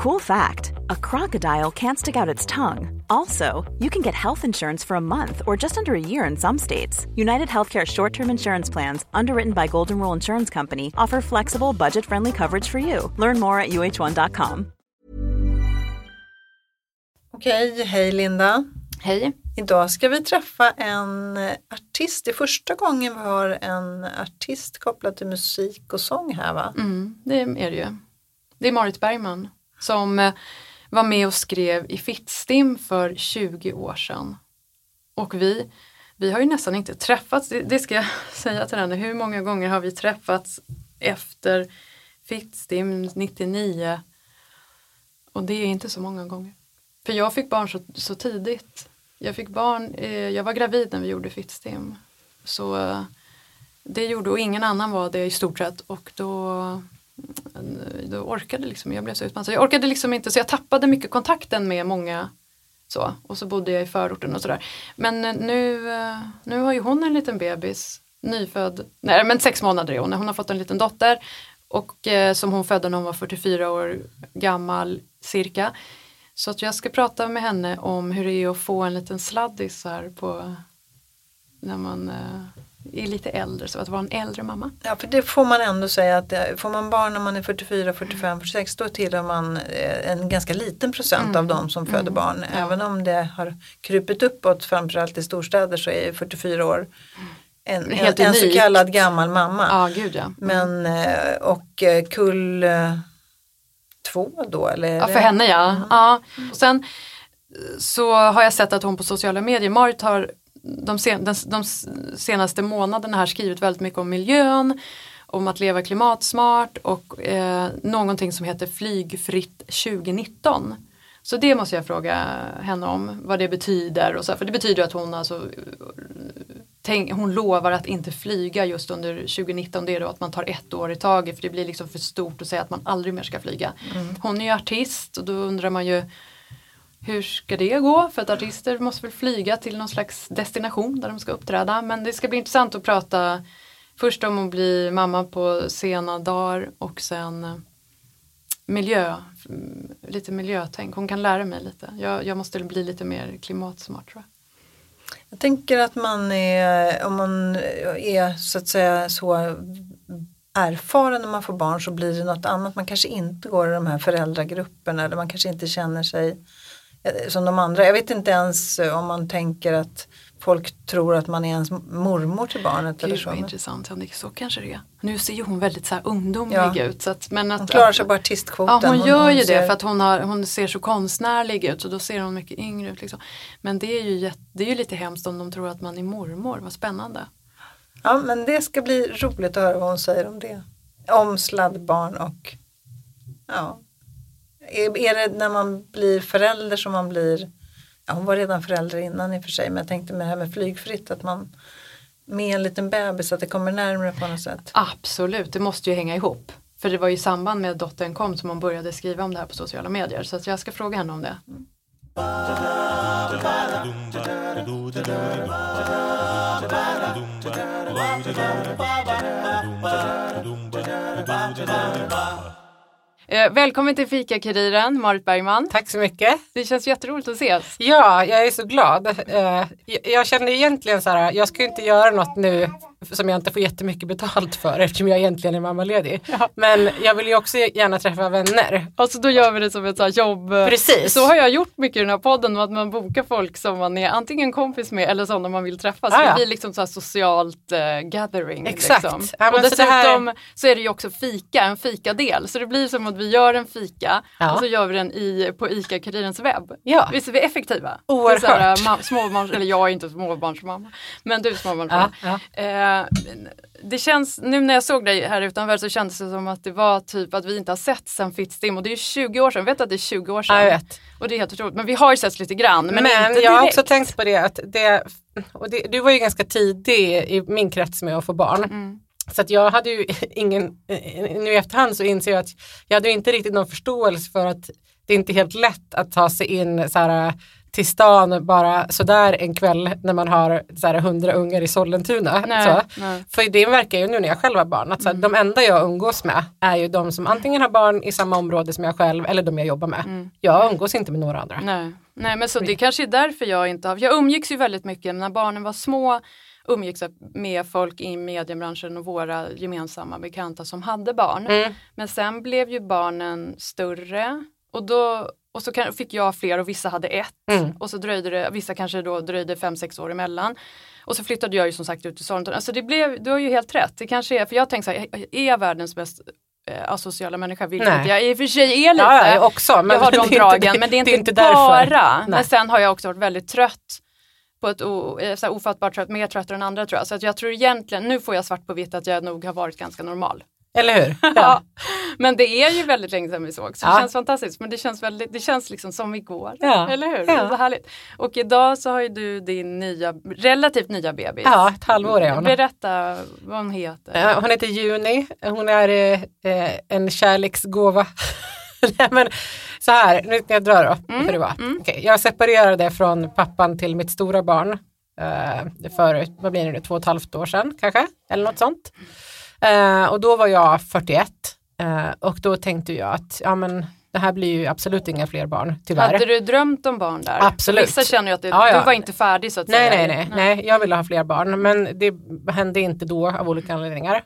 Cool fact a crocodile can't stick out its tongue. Also, you can get health insurance for a month or just under a year in some states. United Healthcare short term insurance plans, underwritten by Golden Rule Insurance Company, offer flexible, budget friendly coverage for you. Learn more at uh1.com. Okej, hej Linda. Hej. Idag ska vi träffa en artist. Det är första gången vi har en artist kopplad till musik och sång här va? Mm, det är det ju. Det är Marit Bergman som eh, var med och skrev i Fittstim för 20 år sedan. Och vi, vi har ju nästan inte träffats, det, det ska jag säga till henne, hur många gånger har vi träffats efter Fittstim 99? Och det är inte så många gånger. För jag fick barn så, så tidigt. Jag fick barn, eh, jag var gravid när vi gjorde Fittstim. Så eh, det gjorde, och ingen annan var det i stort sett. Och då Mm, då orkade liksom, jag blev så utmattad. Jag orkade liksom inte, så jag tappade mycket kontakten med många så. Och så bodde jag i förorten och sådär. Men eh, nu, eh, nu har ju hon en liten bebis, nyfödd, nej men sex månader är hon, hon har fått en liten dotter. Och eh, som hon födde när hon var 44 år gammal cirka. Så att jag ska prata med henne om hur det är att få en liten sladdis här på när man eh, är lite äldre, så att vara en äldre mamma. Ja, för det får man ändå säga att det, får man barn när man är 44, 45, 46 då tillhör man eh, en ganska liten procent mm. av de som föder mm. barn. Även om det har krupit uppåt framförallt i storstäder så är 44 år en, en, en, så kallad gammal mamma. Ja, gud ja. Mm. Men, eh, och eh, kull två då? Eller ja, för henne ja. Mm. ja. Och sen så har jag sett att hon på sociala medier, Marit har de, sen, de, de senaste månaderna här skrivit väldigt mycket om miljön, om att leva klimatsmart och eh, någonting som heter Flygfritt 2019. Så det måste jag fråga henne om, vad det betyder. Och så, för det betyder att hon, alltså, tänk, hon lovar att inte flyga just under 2019. Det är då att man tar ett år i taget för det blir liksom för stort att säga att man aldrig mer ska flyga. Mm. Hon är ju artist och då undrar man ju hur ska det gå? För att artister måste väl flyga till någon slags destination där de ska uppträda. Men det ska bli intressant att prata först om att bli mamma på sena dagar och sen eh, miljö, mm, lite miljötänk. Hon kan lära mig lite. Jag, jag måste bli lite mer klimatsmart tror jag. Jag tänker att man är, om man är så att säga så erfaren när man får barn så blir det något annat. Man kanske inte går i de här föräldragrupperna eller man kanske inte känner sig som de andra. Jag vet inte ens eh, om man tänker att folk tror att man är ens mormor till barnet. Gud, eller så. vad intressant, ja, så kanske det är. Nu ser ju hon väldigt så här ungdomlig ja. ut. Så att, men att, hon klarar sig på artistkvoten. Ja hon, hon gör hon ju ser... det för att hon, har, hon ser så konstnärlig ut och då ser hon mycket yngre ut. Liksom. Men det är, ju, det är ju lite hemskt om de tror att man är mormor, vad spännande. Ja men det ska bli roligt att höra vad hon säger om det. Om sladdbarn och ja, är, är det när man blir förälder som man blir, ja, hon var redan förälder innan i och för sig, men jag tänkte med det här med flygfritt att man med en liten bebis att det kommer närmare på något sätt. Absolut, det måste ju hänga ihop. För det var ju i samband med att dottern kom som hon började skriva om det här på sociala medier. Så att jag ska fråga henne om det. Mm. Eh, välkommen till Fika-Kuriren, Marit Bergman. Tack så mycket. Det känns jätteroligt att ses. Ja, jag är så glad. Eh, jag känner egentligen så här, jag ska inte göra något nu som jag inte får jättemycket betalt för eftersom jag egentligen är mammaledig. Ja. Men jag vill ju också gärna träffa vänner. Alltså då gör vi det som ett så jobb. Precis. Så har jag gjort mycket i den här podden, att man bokar folk som man är antingen kompis med eller sådana man vill träffa. Så ah, ja. det blir liksom så socialt uh, gathering. Exakt. Liksom. Ja, och dessutom så, här... så, är det ju också fika, en fikadel. Så det blir som att vi gör en fika och så gör vi den i, på ICA-Kurirens webb. Ja. Visst är vi effektiva? Oerhört. Här, småbarns, eller jag är inte småbarnsmamma, men du är småbarnsmamma. Ja, ja. Eh, det känns, nu när jag såg dig här utanför så kändes det som att det var typ att vi inte har sett sen Fittstim och det är 20 år sedan, vet du att det är 20 år sedan? Ja, jag vet. Och det är helt otroligt, men vi har ju sett lite grann. Men, men jag har också tänkt på det att det, och det, du var ju ganska tidig i min krets med att få barn. Mm. Så att jag hade ju ingen, nu i efterhand så inser jag att jag hade inte riktigt någon förståelse för att det är inte helt lätt att ta sig in så här, till stan bara sådär en kväll när man har så hundra ungar i Sollentuna. Nej, så. nej. För det verkar ju nu när jag själv har barn att så här, Mm. de enda jag umgås med är ju de som antingen har barn i samma område som jag själv eller de jag jobbar med. Mm. Jag umgås inte med några andra. Nej. Nej men så det kanske är därför jag inte har, jag umgicks ju väldigt mycket när barnen var små umgicks med folk i mediebranschen och våra gemensamma bekanta som hade barn. Mm. Men sen blev ju barnen större och då och så kan, fick jag fler och vissa hade ett Mm. och så dröjde det, vissa kanske då dröjde fem sex år emellan. Och så flyttade jag ju som sagt ut till Sollentuna. Alltså det blev, du har ju helt rätt. Det kanske är, för jag tänkte så här, är jag världens mest eh, asociala människa? Vilket Nej. jag i och för sig är lite. Ja, jag också. Men jag har det är de inte- dragen men det är inte, därför. bara. Nej. Men sen har jag också varit väldigt trött på ett o, eh, så här ofattbart trött, mer tröttare än andra tror jag. Så att jag tror egentligen, nu får jag svart på vitt att jag nog har varit ganska normal. Eller hur? Ja. Men det är ju väldigt länge sedan vi såg så det Ja. känns fantastiskt. Men det känns, väldigt, det känns liksom som igår. Ja. Eller hur? Ja. Det är så härligt. Och idag så har ju du din nya, relativt nya bebis. Ja, ett halvår är hon. Berätta vad hon heter. Hon heter Juni, hon är eh, en kärleksgåva. Nej, men så här, nu jag dra då. Mm, För det var. Okej, jag separerade från pappan till mitt stora barn eh, för, vad blir det nu, två och ett halvt år sedan kanske, eller något sånt. Eh, och då var jag 41 eh, och då tänkte jag att ja, men, det här blir ju absolut inga fler barn, tyvärr. Hade du drömt om barn där? Absolut. Vissa känner ju att det, Ja, ja. du var inte färdig så att Nej, säga. nej, nej, nej, jag ville ha fler barn, men det hände inte då av olika anledningar.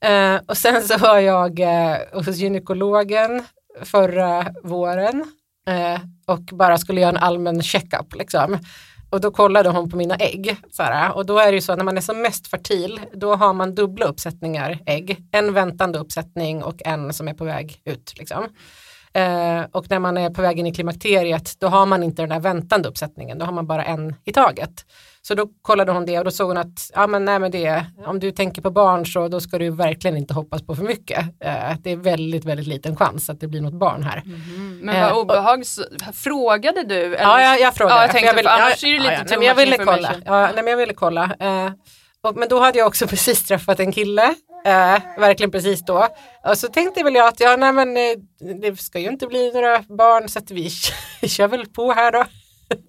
Eh, och sen så var jag eh, hos gynekologen förra våren eh, och bara skulle göra en allmän checkup liksom. Och då kollade hon på mina ägg. Såhär. Och då är det ju så att när man är som mest fertil, då har man dubbla uppsättningar ägg. En väntande uppsättning och en som är på väg ut. Liksom. Eh, och när man är på väg in i klimakteriet, då har man inte den där väntande uppsättningen, då har man bara en i taget. Så då kollade hon det och då såg hon att ja, men, nej, men det, om du tänker på barn så då ska du verkligen inte hoppas på för mycket. Eh, det är väldigt, väldigt liten chans att det blir något barn här. Mm, men Eh, vad och- obehag, frågade du? Eller? Ja, jag, jag frågade. Ja, jag tänkte, vill- för annars ja, är det lite ja, too nej, jag ville kolla. Ja, nej, men jag ville kolla. Eh, och, men då hade jag också precis träffat en kille, eh, verkligen precis då. Och så tänkte väl jag att ja, nej, men, eh, det ska ju inte bli några barn så att vi kör väl på här då.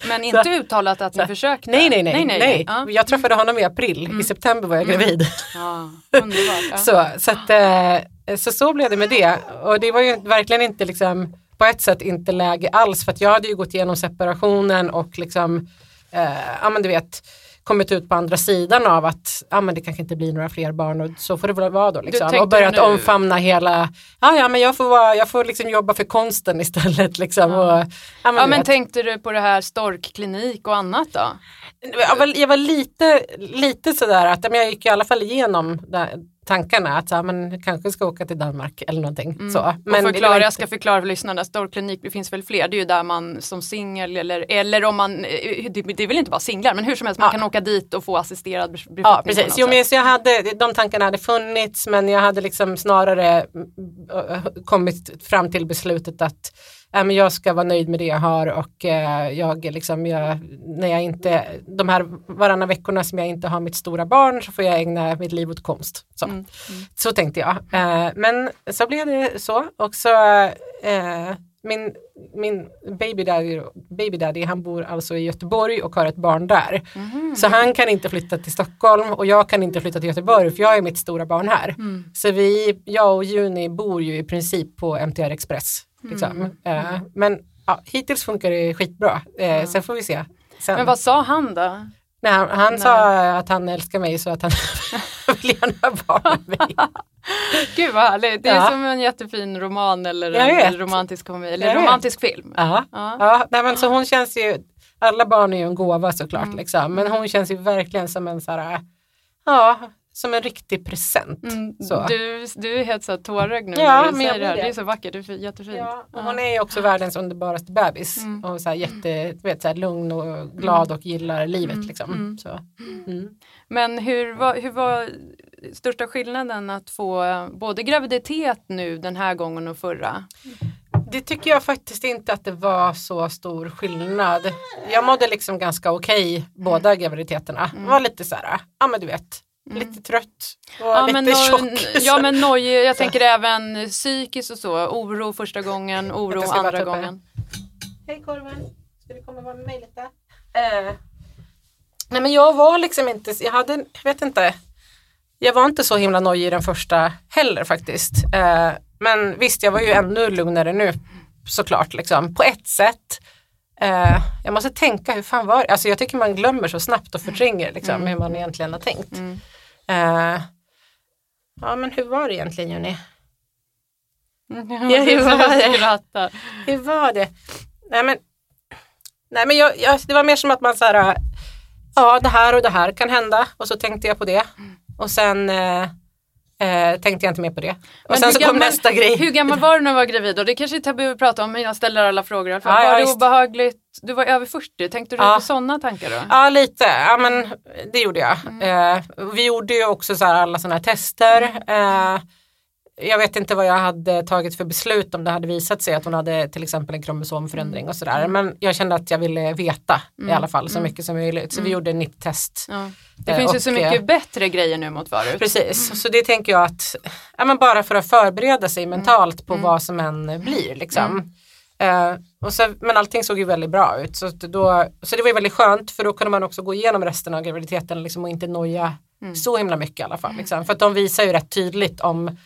Men inte uttalat att ni så- försökte? Nej, nej, nej. nej, Ja. Jag träffade honom i april, i september var jag gravid. Ja, underbart. Ja. Så, så, att, eh, så så blev det med det. Och det var ju verkligen inte liksom, på ett sätt inte läge alls för att jag hade ju gått igenom separationen och liksom, eh, ja men du vet, kommit ut på andra sidan av att ja, men det kanske inte blir några fler barn och så får det väl vara då. Liksom. Och börjat nu- omfamna hela, ja ja men jag får, vara, jag får liksom jobba för konsten istället. Liksom, och, ja, men Ja men tänkte du på det här storkklinik och annat då? jag var, jag var lite, lite sådär att ja, men jag gick i alla fall igenom där, tankarna att men kanske ska åka till Danmark eller någonting. Så. Men och förklara, jag ska förklara för lyssnarna, storklinik, det finns väl fler, det är ju där man som singel eller, eller om man, eh, det, det är väl inte bara singlar, men hur som helst, man Ja. kan åka dit och få assisterad bef- befruktning. Ja precis, jo, men så jag hade, de tankarna hade funnits men jag hade liksom snarare mm, äh, kommit fram till beslutet att äh, men jag ska vara nöjd med det jag har och äh, jag liksom, jag, när jag inte, de här varannan veckorna som jag inte har mitt stora barn så får jag ägna mitt liv åt konst. Så, Mm, så tänkte jag. Eh, men så blev det så och så eh, min, min baby daddy, baby daddy, han bor alltså i Göteborg och har ett barn där. Mhm. Så han kan inte flytta till Stockholm och jag kan inte flytta till Göteborg för jag är mitt stora barn här. Mm. Så vi, jag och Juni bor ju i princip på MTR Express. Liksom. Mm. Eh, men ja, hittills funkar det skitbra. Eh, Sen får vi se. Sen. Men vad sa han då? Nej, han han Nej. sa att han älskar mig så att han vill gärna barn med mig. Gud vad härligt, det är Ja. som en jättefin roman eller en romantisk komedi, eller romantisk film. Ja. Ja. Ja, nej, men så hon känns ju, alla barn är ju en gåva såklart, Mm. liksom. men hon känns ju verkligen som en så här, ja, som en riktig present. Mm, du, du är helt så tårögd nu Ja, när du säger det här. Det det. är så vackert, det är fi- jättefint. Ja, och hon är ju också världens underbaraste bebis Mm. och så här jätte, du vet, så här lugn och glad och gillar livet. Mm, Liksom. mm. Så. Mm. Men hur var, hur var största skillnaden att få eh, både graviditet nu den här gången och förra? Det tycker jag faktiskt inte att det var så stor skillnad. Jag mådde liksom ganska okej båda graviditeterna. Det var lite så här, ja men du vet, lite trött och Ja lite men, tjock. ja men noj, jag tänker även psykiskt och så. Oro första gången, oro andra gången. Hej korven, ska du komma och vara med mig lite? Eh. Nej men jag var liksom inte, jag hade, jag vet inte, jag var inte så himla nojig i den första heller faktiskt. Eh, men visst, jag var ju ännu lugnare nu såklart liksom, på ett sätt. Eh, jag måste tänka, hur fan var det? Alltså jag tycker man glömmer så snabbt och förtränger liksom, hur man egentligen har tänkt. Mm. Eh, ja men hur var det egentligen Juni? Ja, hur var det? Hur var det? Nej men, nej, men jag, jag, det var mer som att man så här, ja det här och det här kan hända och så tänkte jag på det och sen eh, eh, tänkte jag inte mer på det. Och Men sen så kom gammal- nästa grej. Hur gammal var du när du var gravid? då? det kanske är tabu att prata om men jag ställer alla frågor fall. Ja, var det obehagligt? Du var över 40, tänkte du Ja. på sådana tankar då? Ja lite, ja men det gjorde jag. Mm. Eh, vi gjorde ju också så alla sådana här tester. Eh, jag vet inte vad jag hade tagit för beslut om det hade visat sig att hon hade till exempel en kromosomförändring och sådär. Men jag kände att jag ville veta i alla fall så mycket som möjligt. Så vi gjorde en NIPT-test. Ja. Det Eh, finns ju så mycket eh, bättre grejer nu mot förut. Precis, så det tänker jag att, ja, men bara för att förbereda sig mentalt på vad som än blir. Liksom. Eh, och så, men allting såg ju väldigt bra ut. Så, då, så det var ju väldigt skönt för då kunde man också gå igenom resten av graviditeten liksom, och inte noja så himla mycket i alla fall. Liksom. För att de visar ju rätt tydligt om,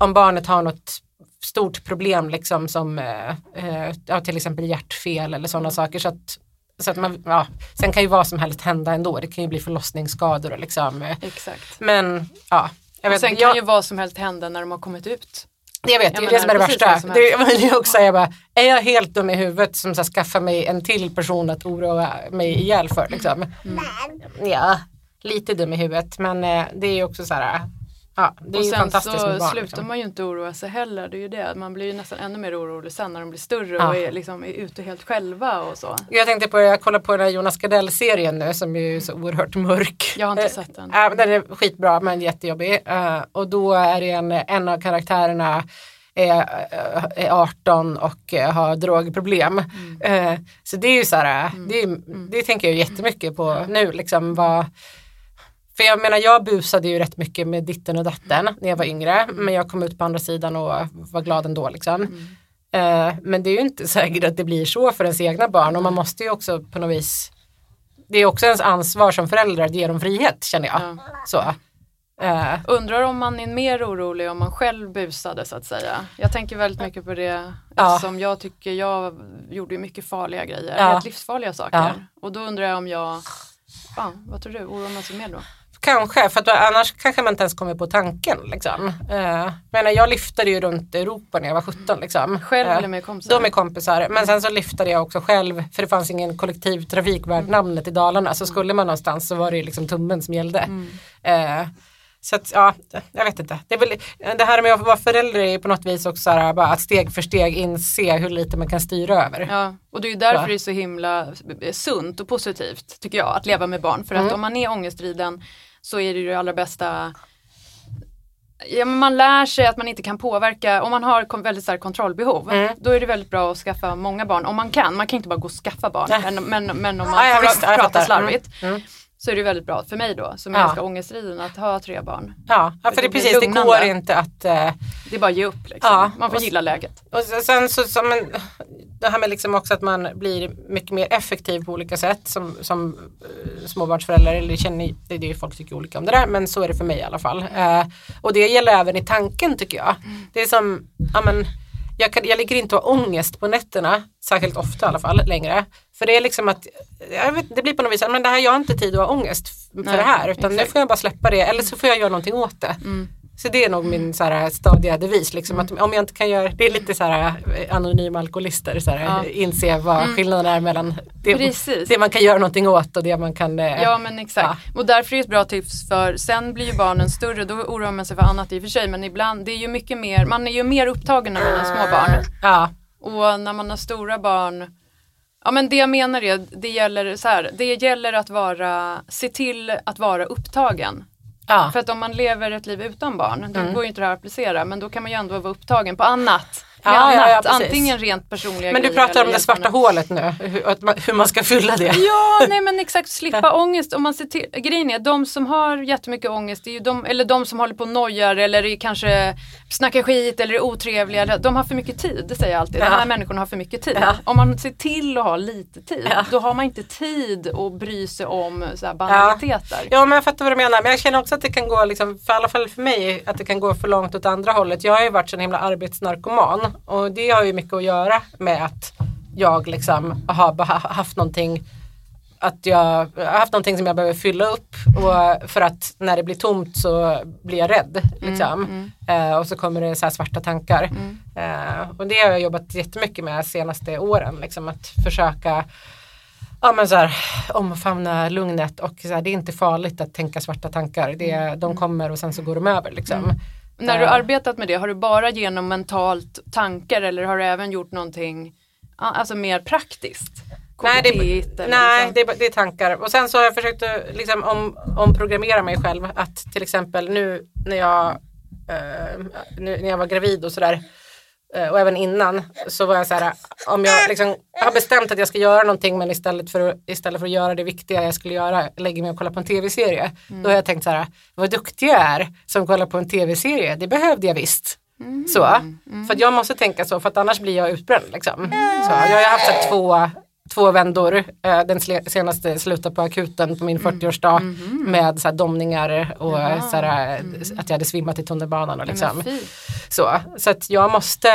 om barnet har något stort problem liksom, som eh, eh, ja, till exempel hjärtfel eller sådana saker. Så att, så att man, ja, sen kan ju vad som helst hända ändå. Det kan ju bli förlossningsskador och liksom. eh, Exakt. men ja, jag Och vet sen inte. kan Jag, ju vad som helst hända när de har kommit ut. jag vet, det jag är det som är det värsta. som Det ju också, jag bara, är jag helt dum i huvudet som ska skaffa mig en till person att oroa mig ihjäl för? Liksom? Ja, lite dum i huvudet men eh, det är ju också så här, ja, det är och ju sen så barn. slutar Liksom. man ju inte oroa sig heller. Det är ju det. Man blir ju nästan ännu mer orolig sen när de blir större Ja. och är, liksom, är ute helt själva och så. Jag tänkte på, jag kollar på den här Jonas Gardell-serien nu som är ju så oerhört mörk. Jag har inte Eh, sett den. Men den är skitbra men jättejobbig. Eh, och då är det en, en av karaktärerna är, eh, är 18 och har drogproblem. Eh, så det är ju så här, det, är, det tänker jag jättemycket på nu. Liksom, vad, för jag menar jag busade ju rätt mycket med ditten och datten när jag var yngre. Men jag kom ut på andra sidan och var glad ändå. Liksom. Eh, men det är ju inte säkert att det blir så för ens egna barn och man måste ju också på något vis det är också ens ansvar som förälder att ge dem frihet känner jag. Ja. Så. Eh, Undrar om man är mer orolig om man själv busade så att säga. Jag tänker väldigt mycket på det Ja. eftersom jag tycker jag gjorde mycket farliga grejer, Ja. helt livsfarliga saker. Ja. Och då undrar jag om jag, fan, vad tror du, oroar man sig mer då? Kanske, för att annars kanske man inte ens kommer på tanken. Liksom. Eh, jag, menar, jag lyftade ju runt Europa när jag var 17. Liksom. Själv Eh, eller med kompisar? De är kompisar, men sen så lyftade jag också själv för det fanns ingen kollektivtrafik värd Mm. namnet i Dalarna så skulle man någonstans så var det ju liksom tummen som gällde. Eh, så att, ja, jag vet inte. Det, väl, det här med att vara förälder är på något vis också så här, bara att steg för steg inse hur lite man kan styra över. Ja, och det är ju därför Ja. det är så himla sunt och positivt tycker jag att leva med barn. För att Mm. om man är ångestriden så är det ju det allra bästa Ja, men man lär sig att man inte kan påverka, om man har väldigt starkt kontrollbehov, Mm. då är det väldigt bra att skaffa många barn. Om man kan, man kan inte bara gå och skaffa barn, men, men, men om man Ja, visst, ja, jag prata fattar. slarvigt Mm. Mm. så är det väldigt bra för mig då, som är Ja. ganska ångestriden, att ha tre barn. Ja, ja, för det, precis, det går inte att eh, Det är bara att ge upp liksom. Ja, man får och gilla läget. Och så- sen så, som en, det här med liksom också att man blir mycket mer effektiv på olika sätt som, som eh, småbarnsförälder. Eller känner, det är ju folk tycker olika om det där men så är det för mig i alla fall. Eh, och det gäller även i tanken tycker jag. Det är som, ja men jag, kan, jag ligger inte och har ångest på nätterna, särskilt ofta i alla fall längre. För det är liksom att, jag vet, det blir på något vis, men det här, jag har inte tid att ha ångest för Nej, det här utan nu exakt. får jag bara släppa det eller så får jag göra någonting åt det. Mm. Så det är nog min så här, stadiga devis. Liksom, att om jag inte kan göra, det är lite så här eh, anonyma alkoholister. Så här, Ja. inse vad skillnaden är mellan det, det man kan göra någonting åt och det man kan eh, Ja men exakt. Och därför är det ett bra tips för sen blir ju barnen större, då oroar man sig för annat i och för sig men ibland, det är ju mycket mer, man är ju mer upptagen när man har små barn. ja, Och när man har stora barn, ja men det jag menar är, det gäller så här, det gäller att vara, se till att vara upptagen. Ja. För att om man lever ett liv utan barn, då går ju inte det här att applicera, men då kan man ju ändå vara upptagen på annat. Ja, ja, annat. ja. Antingen rent personliga Men du pratar om det svarta hålet nu, hur, man, hur man ska fylla det. Ja, nej men exakt, slippa ångest. Om man ser till, grejen är, de som har jättemycket ångest, det är ju de, eller de som håller på och nojar eller är kanske snackar skit eller är otrevliga, de har för mycket tid, det säger jag alltid. De Ja. här människorna har för mycket tid. Ja. Om man ser till att ha lite tid, Ja. då har man inte tid att bry sig om så här banaliteter. Ja men jag fattar vad du menar men jag känner också att det kan gå, liksom, för i alla fall för mig, att det kan gå för långt åt andra hållet. Jag har ju varit så himla arbetsnarkoman och det har ju mycket att göra med att jag liksom har haft någonting att jag har haft någonting som jag behöver fylla upp och för att när det blir tomt så blir jag rädd. Liksom. Eh, och så kommer det så här svarta tankar. Eh, och det har jag jobbat jättemycket med de senaste åren. Liksom, att försöka ja, men så här, omfamna lugnet och så här, det är inte farligt att tänka svarta tankar. Det, de kommer och sen så går de över. Liksom. När du arbetat med det, har du bara genom mentalt tankar eller har du även gjort någonting alltså mer praktiskt? Nej, det, KBT eller nej liksom? det, är det är tankar. Och sen så har jag försökt liksom om, omprogrammera mig själv. Att till exempel nu när jag, eh, nu, när jag var gravid och sådär. Eh, och även innan så var jag så här. Om jag liksom har bestämt att jag ska göra någonting men istället för, istället för att göra det viktiga jag skulle göra lägger mig och kollar på en tv-serie. Då har jag tänkt så här. Vad duktig jag är som kollar på en tv-serie. Det behövde jag visst. Så, för att jag måste tänka så för att annars blir jag utbränd. Liksom. Så, jag har haft så här, två, två vändor. Eh, Den senaste slutade på akuten på min 40-årsdag med så här, domningar och så här, eh, att jag hade svimmat i tunnelbanan. Och liksom. Så, så att jag måste,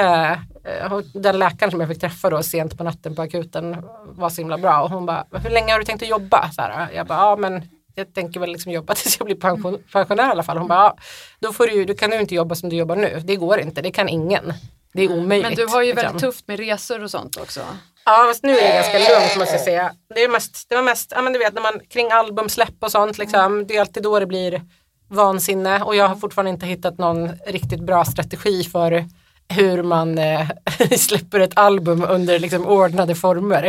eh, den läkaren som jag fick träffa då sent på natten på akuten var så himla bra och hon bara, hur länge har du tänkt att jobba? Så här, jag bara, ja men jag tänker väl liksom jobba tills jag blir pension, pensionär i alla fall. Hon bara, ja, då, får du, då kan du inte jobba som du jobbar nu. Det går inte, det kan ingen. Det är omöjligt. Men du har ju liksom. väldigt tufft med resor och sånt också. Ja, fast nu är det ganska lugnt måste jag säga. Det, är mest, det var mest, ja men du vet när man kring albumsläpp och sånt liksom, det är alltid då det blir vansinne och jag har fortfarande inte hittat någon riktigt bra strategi för hur man eh, släpper ett album under liksom ordnade former.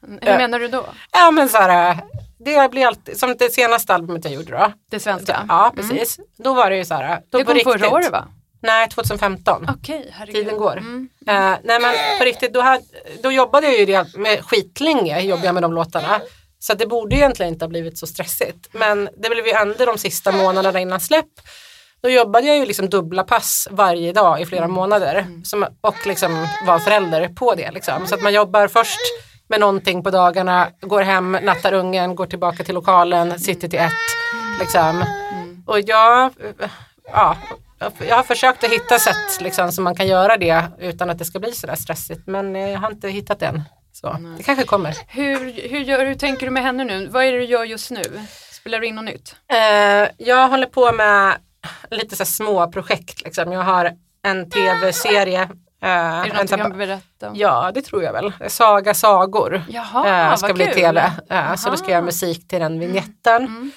Hur Ja. menar du då? Ja men så här, det blir alltid, som det senaste albumet jag gjorde då. Det svenska? Ja precis, då var det ju så här. Det kom förra riktigt- året va? Nej, 2015. Okej, herregud. Tiden går. Mm. Eh, nej men på riktigt, då, hade, då jobbade jag ju det med skitlänge, jobbade jag med de låtarna. Så det borde egentligen inte ha blivit så stressigt. Men det blev ju ändå de sista månaderna innan släpp. Då jobbade jag ju liksom dubbla pass varje dag i flera månader. Som, och liksom var förälder på det. Liksom. Så att man jobbar först med någonting på dagarna, går hem, nattar ungen, går tillbaka till lokalen, sitter till ett. Liksom. Och jag, ja, jag har försökt att hitta sätt liksom, som man kan göra det utan att det ska bli sådär stressigt. Men eh, jag har inte hittat det än. Så, det kanske kommer. Hur, hur, gör, hur tänker du med henne nu? Vad är det du gör just nu? Spelar du in något nytt? Eh, jag håller på med lite så här små projekt. Liksom. Jag har en tv-serie. Eh, Är det något du kan berätta om? Ja, det tror jag väl. Saga sagor Jaha, eh, ska vad bli kul. tv. Eh, så då ska jag göra musik till den vignetten.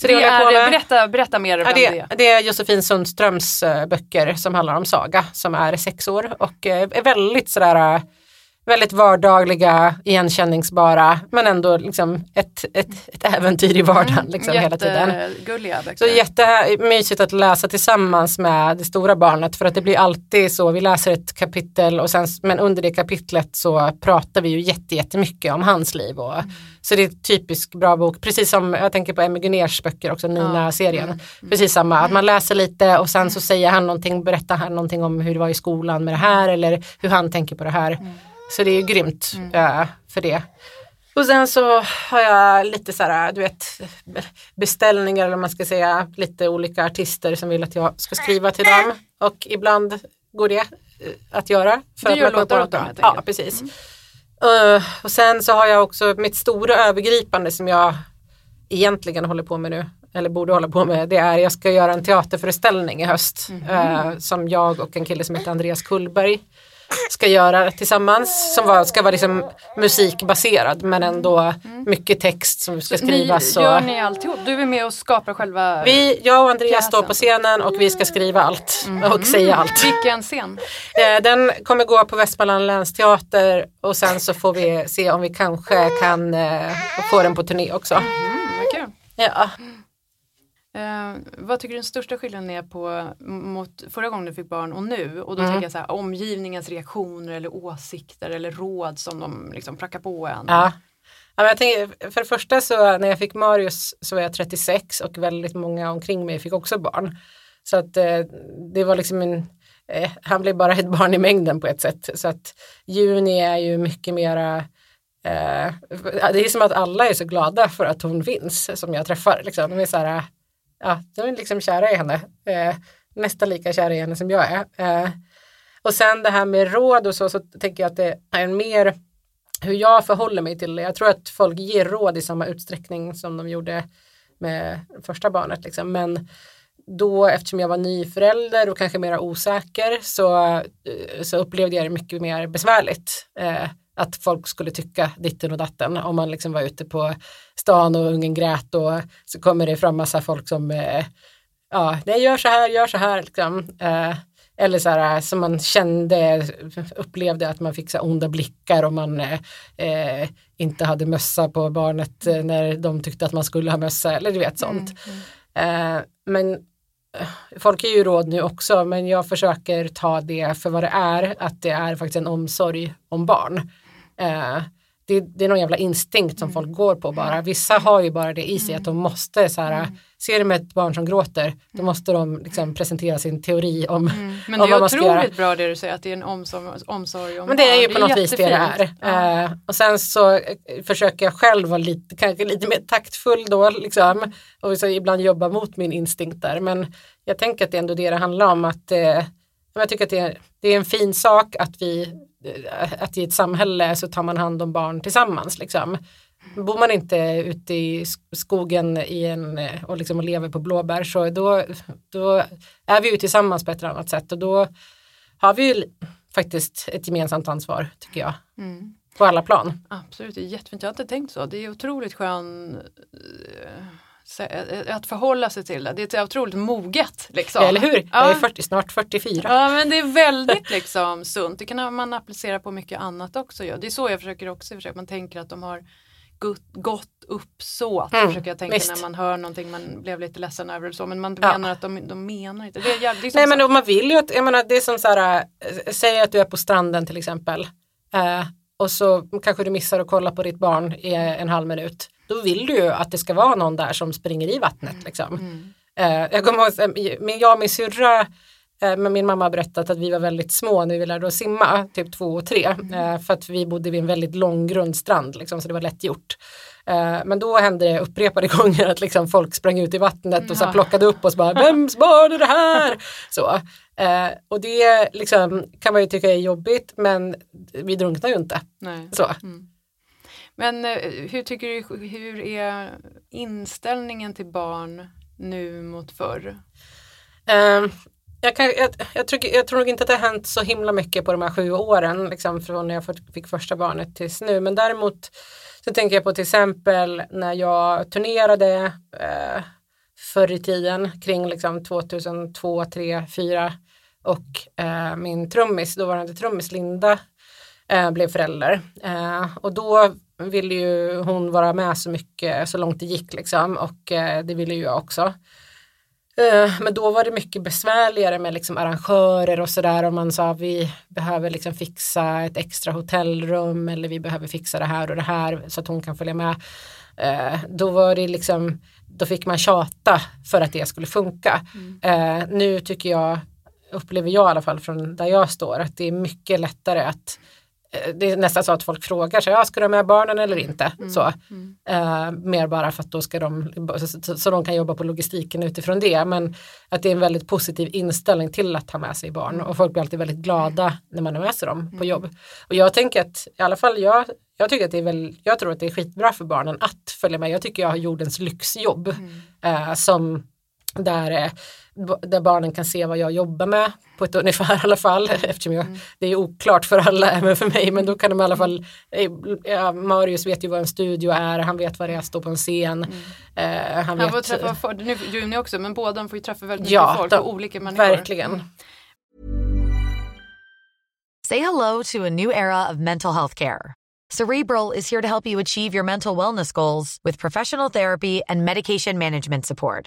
Så Det är, berätta, berätta mer om Ja, det. det, det är Josefin Sundströms eh, böcker som handlar om saga som är sex år och eh, är väldigt sådär eh, väldigt vardagliga, igenkänningsbara men ändå liksom ett, ett, ett äventyr i vardagen liksom, hela tiden. Så jättemysigt att läsa tillsammans med det stora barnet för att det blir alltid så, vi läser ett kapitel och sen, men under det kapitlet så pratar vi ju jätte, jättemycket om hans liv. Och, Så det är en typisk bra bok, precis som jag tänker på Emmy Gunners böcker också, Nina-serien. Precis samma, att man läser lite och sen så säger han någonting, berättar han någonting om hur det var i skolan med det här eller hur han tänker på det här. Så det är ju grymt eh, för det. Och sen så har jag lite så här, du vet, beställningar eller man ska säga, lite olika artister som vill att jag ska skriva till dem. Och ibland går det eh, att göra. För Du att gör låtar åt dem. Ja, precis. Eh, och sen så har jag också mitt stora övergripande som jag egentligen håller på med nu, eller borde hålla på med, det är jag ska göra en teaterföreställning i höst. eh, som jag och en kille som heter Andreas Kullberg ska göra tillsammans. Som var, ska vara liksom musikbaserad men ändå mycket text som ska skrivas. Ni, och- gör ni alltihop? Du är med och skapar själva... vi, jag och Andreas Pjäsen. står på scenen och vi ska skriva allt och säga allt. Vilken scen? Eh, Den kommer gå på Västmanland länsteater och sen så får vi se om vi kanske kan eh, få den på turné också. Mm, vad kul. Ja. Eh, vad tycker du den största skillnaden är på mot förra gången du fick barn och nu? Och då Mm. tänker jag så här, omgivningens reaktioner eller åsikter eller råd som de liksom prackar på en. Ja. Ja, men jag tänker, för det första så när jag fick Marius så var jag 36 och väldigt många omkring mig fick också barn. Så att eh, det var liksom en, eh, han blev bara ett barn i mängden på ett sätt. Så att juni är ju mycket mera eh, det är som att alla är så glada för att hon finns som jag träffar. Liksom. De är så här, ja, de är liksom kära i henne. Eh, nästan lika kära i henne som jag är. Eh, och sen det här med råd och så, så tänker jag att det är mer hur jag förhåller mig till det. Jag tror att folk ger råd i samma utsträckning som de gjorde med första barnet. Liksom. Men då eftersom jag var ny förälder och kanske mer osäker så, eh, så upplevde jag det mycket mer besvärligt. Eh, att folk skulle tycka ditten och datten om man liksom var ute på stan och ungen grät och så kommer det fram massa folk som eh, ja, nej gör så här, gör så här liksom. Eh, eller så här som man kände, upplevde att man fick så onda blickar och man eh, eh, inte hade mössa på barnet eh, när de tyckte att man skulle ha mössa eller du vet sånt. Eh, men eh, folk ger ju råd nu också men jag försöker ta det för vad det är, att det är faktiskt en omsorg om barn. Eh, det, det är någon jävla instinkt som folk går på bara. Vissa har ju bara det i sig att de måste så här, ser de ett barn som gråter, då måste de liksom presentera sin teori om, Mm. Men det vad är otroligt bra det du säger att det är en omsorg, omsorg om Men det är ju på något vis det det är. Ja. Eh, och sen så eh, försöker jag själv vara lite, kanske lite mer taktfull då liksom. Och så ibland jobba mot min instinkt där. Men jag tänker att det är ändå det det handlar om. Att, eh, jag tycker att det är, det är en fin sak att vi, att i ett samhälle så tar man hand om barn tillsammans liksom. Bor man inte ute i sk- skogen i en, eh, och, liksom och lever på blåbär så då, då är vi ju tillsammans på ett eller annat sätt och då har vi ju faktiskt ett gemensamt ansvar tycker jag. Mm. På alla plan. Absolut, det är jättefint. Jag har inte tänkt så. Det är otroligt skön eh, eh, att förhålla sig till det. Det är otroligt moget. Liksom. Eller hur? Jag Ja. är 40, snart 44. Ja men det är väldigt liksom sunt. Det kan man applicera på mycket annat också. Ja. Det är så jag försöker också försöka. Man tänker att de har gott, uppsåt. Mm, försöker jag tänka visst. när man hör någonting man blev lite ledsen över. Så, men man Ja. menar att de, de menar inte. Det är, det är Nej men då, man vill ju att, jag menar det är som så här, äh, säg att du är på stranden till exempel. Eh, och så kanske du missar att kolla på ditt barn i en halv minut. Då vill du ju att det ska vara någon där som springer i vattnet liksom. Mm. Eh, jag kommer ihåg, min- jag och min syrra, eh, men min mamma har berättat att vi var väldigt små när vi lärde oss simma, typ två och tre, eh, för att vi bodde vid en väldigt lång grundstrand, liksom, så det var lätt gjort. Eh, men då hände det upprepade gånger att liksom, folk sprang ut i vattnet och så plockade upp oss bara, vems barn är det här? Så. Och det liksom, kan man ju tycka är jobbigt, men vi drunknar ju inte. Nej. Så. Mm. Men eh, hur tycker du, hur är inställningen till barn nu mot förr? Um, jag, kan, jag, jag, tror, jag tror nog inte att det har hänt så himla mycket på de här sju åren, liksom, från när jag fick- fick första barnet tills nu. Men däremot så tänker jag på till exempel när jag turnerade eh, förr i tiden kring liksom 2002, 3, 4 och eh, min trummis, dåvarande trummis Linda eh, blev förälder. Eh, och då ville ju hon vara med så mycket, så långt det gick liksom och eh, det ville ju jag också. Eh, Men då var det mycket besvärligare med liksom arrangörer och sådär om man sa vi behöver liksom fixa ett extra hotellrum eller vi behöver fixa det här och det här så att hon kan följa med. Eh, Då var det liksom, då fick man tjata för att det skulle funka. Eh, Nu tycker jag, upplever jag i alla fall från där jag står, att det är mycket lättare att det är nästan så att folk frågar sig, ja, ska ha med barnen eller inte? Så, eh, mer bara för att då ska de, så, så, de kan jobba på logistiken utifrån det. Men att det är en väldigt positiv inställning till att ha med sig barn och folk blir alltid väldigt glada när man har med sig dem på jobb. Och jag tänker att, i alla fall jag, jag tycker att det är väl, jag tror att det är skitbra för barnen att följa med. Jag tycker jag har jordens lyxjobb eh, som där, eh, där barnen kan se vad jag jobbar med på ett ungefär i alla fall eftersom jag, det är oklart för alla även för mig men då kan de i alla fall eh, ja, Marius vet ju vad en studio är, han vet vad det är att stå på en scen. Eh, han Han vet, får träffa, för, nu Juni också, men båda får ju träffa väldigt Ja, mycket folk de- och olika människor. verkligen. Say hello to a new era of mental health care. Cerebral is here to help you achieve your mental wellness goals with professional therapy and medication management support.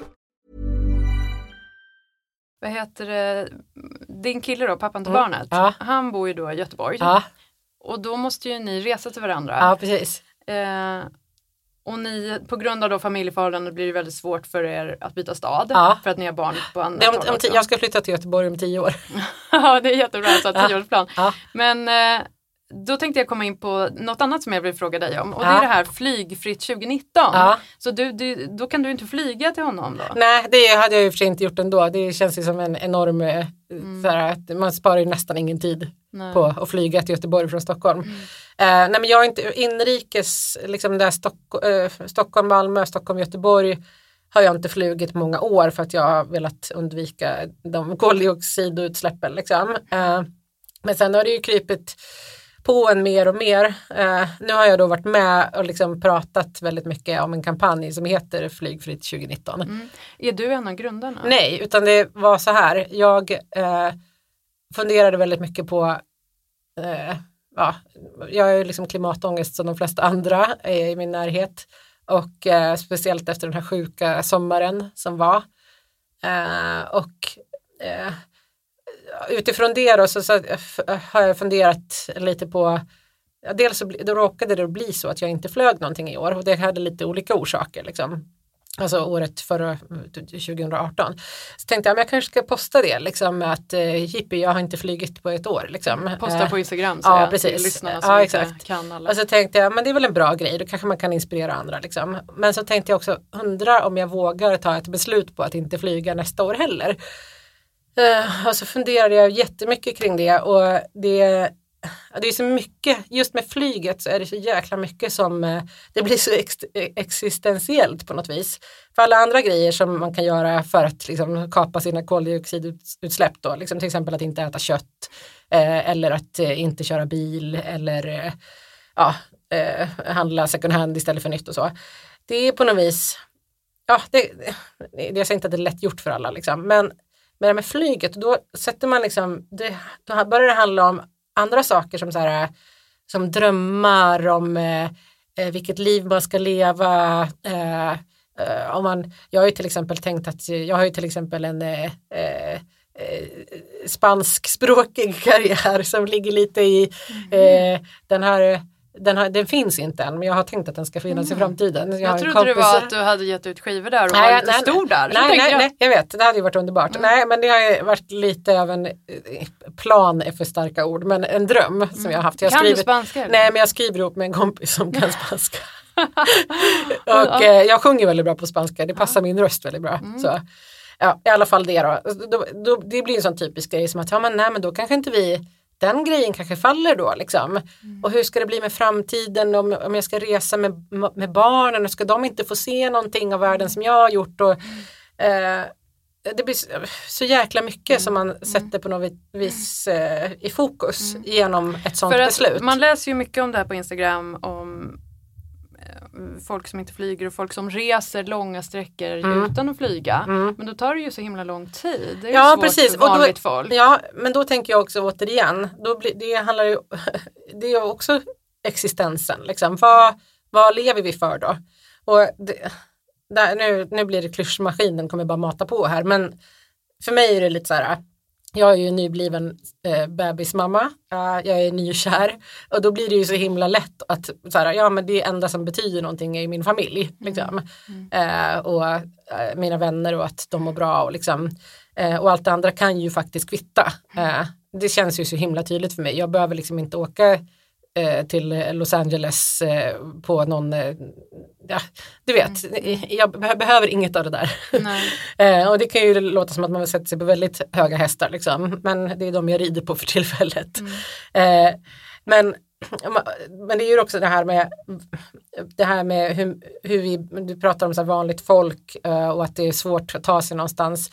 Vad heter det? Din kille då, pappan till barnet, Ja. han bor ju då i Göteborg. Ja, Och då måste ju ni resa till varandra. ja precis. Eh, och ni, på grund av då familjeförhållanden blir det väldigt svårt för er att byta stad. Ja. För att ni har barn på andra om, om, jag ska flytta till Göteborg om tio år. Ja, det är jättebra, så Ja. tioårsplan. Ja. Men eh, då tänkte jag komma in på något annat som jag vill fråga dig om. Och det Ja. är det här flygfritt 2019. Ja. Så du, du, då kan du inte flyga till honom då? Nej, det hade jag och för sig inte gjort ändå. Det känns ju som en enorm, eh, såhär, att man sparar ju nästan ingen tid Nej. på att flyga till Göteborg från Stockholm. Eh, nej men jag är inte inrikes, liksom där Stock, eh, Stockholm, Malmö, Stockholm, Göteborg har jag inte flugit många år för att jag har velat undvika de koldioxidutsläppen. Liksom. Eh, men sen har det ju krypit på en mer och mer. Eh, nu har jag då varit med och liksom pratat väldigt mycket om en kampanj som heter Flygfritt 2019. Mm. Är du en av grundarna? Nej, utan det var så här. Jag eh, funderade väldigt mycket på, eh, ja, jag har ju liksom klimatångest som de flesta andra i min närhet. Och eh, speciellt efter den här sjuka sommaren som var. Eh, och eh, utifrån det då så, så har jag funderat lite på Ja, dels så då råkade det bli så att jag inte flög någonting i år och det hade lite olika orsaker. Liksom. Alltså året förra, 2018. Så tänkte jag, men jag kanske ska posta det, liksom med att eh, jippi, jag har inte flugit på ett år. Liksom. Posta Eh, på Instagram ja, ja, precis. till lyssnarna Ja, som exakt. kan alla. och så tänkte jag, men det är väl en bra grej, då kanske man kan inspirera andra. Liksom. Men så tänkte jag också, undra om jag vågar ta ett beslut på att inte flyga nästa år heller. Eh, alltså och så funderade jag jättemycket kring det och det, det är så mycket, just med flyget så är det så jäkla mycket som, eh, det blir så ex, existentiellt på något vis. För alla andra grejer som man kan göra för att liksom, kapa sina koldioxidutsläpp då, liksom till exempel att inte äta kött eh, eller att eh, inte köra bil eller eh, ja, eh, handla second hand istället för nytt och så. Det är på något vis, ja, det, det, jag säger inte att det är lätt gjort för alla liksom, men med det med flyget, då sätter man liksom, det, då börjar det handla om andra saker som så här, som drömmar om eh, eh, vilket liv man ska leva. Eh, eh, om man, jag har ju till exempel tänkt att, jag har ju till exempel en eh, eh, eh, spanskspråkig karriär som ligger lite i eh, den här den, har, den finns inte än men jag har tänkt att den ska finnas i framtiden. jag en trodde det var att du hade gett ut skivor där och Nej, var lite nej, stor där. Nej, nej, jag, nej, jag vet, det hade ju varit underbart. Nej, men det har varit lite av en, eh, plan är för starka ord, men en dröm som jag har haft. Jag Kan du skrivit, spanska? Nej, men jag skriver ihop med en kompis som kan spanska. och eh, jag sjunger väldigt bra på spanska, det passar min röst väldigt bra. Mm. Så, ja, I alla fall det då. då, då det blir en sån typisk grej som att, ja men nej men då kanske inte vi den grejen kanske faller då liksom. Mm. Och hur ska det bli med framtiden om, om jag ska resa med, med barnen och ska de inte få se någonting av världen som jag har gjort. Och, eh, det blir så, jäkla mycket som Mm. man sätter på något vis eh, i fokus genom ett sånt För beslut. man läser ju mycket om det här på Instagram om folk som inte flyger och folk som reser långa sträckor utan att flyga. Men då tar det ju så himla lång tid. Det är Mm. Ja svårt precis. för Och då, vanligt folk. Ja men då tänker jag också återigen, då blir, det handlar ju, det är också existensen. Liksom. Vad, vad lever vi för då? Och det, där, nu, nu blir det klyschmaskinen kommer bara mata på här men för mig är det lite så här jag är ju nybliven eh, bebismamma, jag är nykär och då blir det ju så himla lätt att så här, ja men det enda som betyder någonting är min familj liksom. Mm. Uh, och uh, mina vänner och att de mår bra och liksom uh, och allt det andra kan ju faktiskt kvitta. det känns ju så himla tydligt för mig. Jag behöver liksom inte åka till Los Angeles på någon ja, du vet, mm. jag behöver inget av det där. eh, och det kan ju låta som att man sätter sig på väldigt höga hästar liksom, men det är de jag rider på för tillfället. Mm. Eh, men, men det är ju också det här med det här med hur, hur vi, du pratar om så vanligt folk eh, och att det är svårt att ta sig någonstans.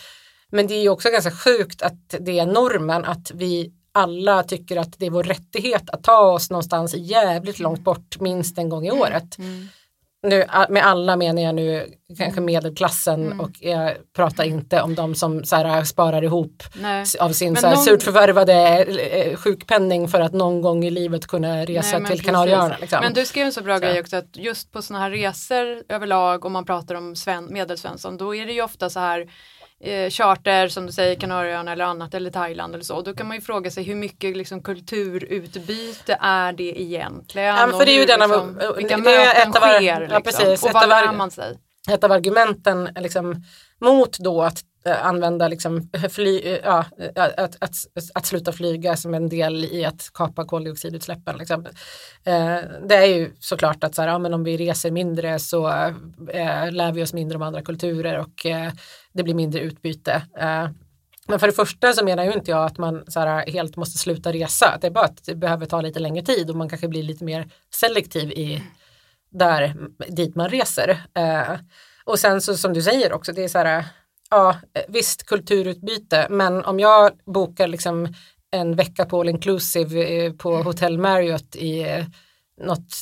Men det är ju också ganska sjukt att det är normen att vi alla tycker att det är vår rättighet att ta oss någonstans jävligt långt bort minst en gång i året. Mm nu, med alla menar jag nu kanske medelklassen mm. och jag pratar inte om de som så här, sparar ihop Nej. av sin så här, någon... surt förvärvade eh, sjukpenning för att någon gång i livet kunna resa Nej, till Kanarieöarna. Liksom. Men du skrev en så bra så. grej också att just på sådana här resor överlag om man pratar om Sven, medelsvensson då är det ju ofta så här eh, charter som du säger Kanarieöarna eller annat eller Thailand eller så. Då kan man ju fråga sig hur mycket liksom, kulturutbyte är det egentligen? Ja, för det är ju den liksom, av, vilka det möten sker ja, liksom, precis, och vad lär man sig? Ett av argumenten liksom, mot då att Eh, använda liksom, eh, fly, eh, ja, att, att, att, att, sluta flyga som en del i att kapa koldioxidutsläppen. Liksom. Det är ju såklart att så här, ja, men om vi reser mindre så lär vi oss mindre om andra kulturer och det blir mindre utbyte. men för det första så menar ju inte jag att man så här, helt måste sluta resa. Det är bara att det behöver ta lite längre tid och man kanske blir lite mer selektiv i där dit man reser. och sen så som du säger också, det är så här ja, visst kulturutbyte, men om jag bokar liksom en vecka på all inclusive eh, på mm. Hotel Marriott i eh, något,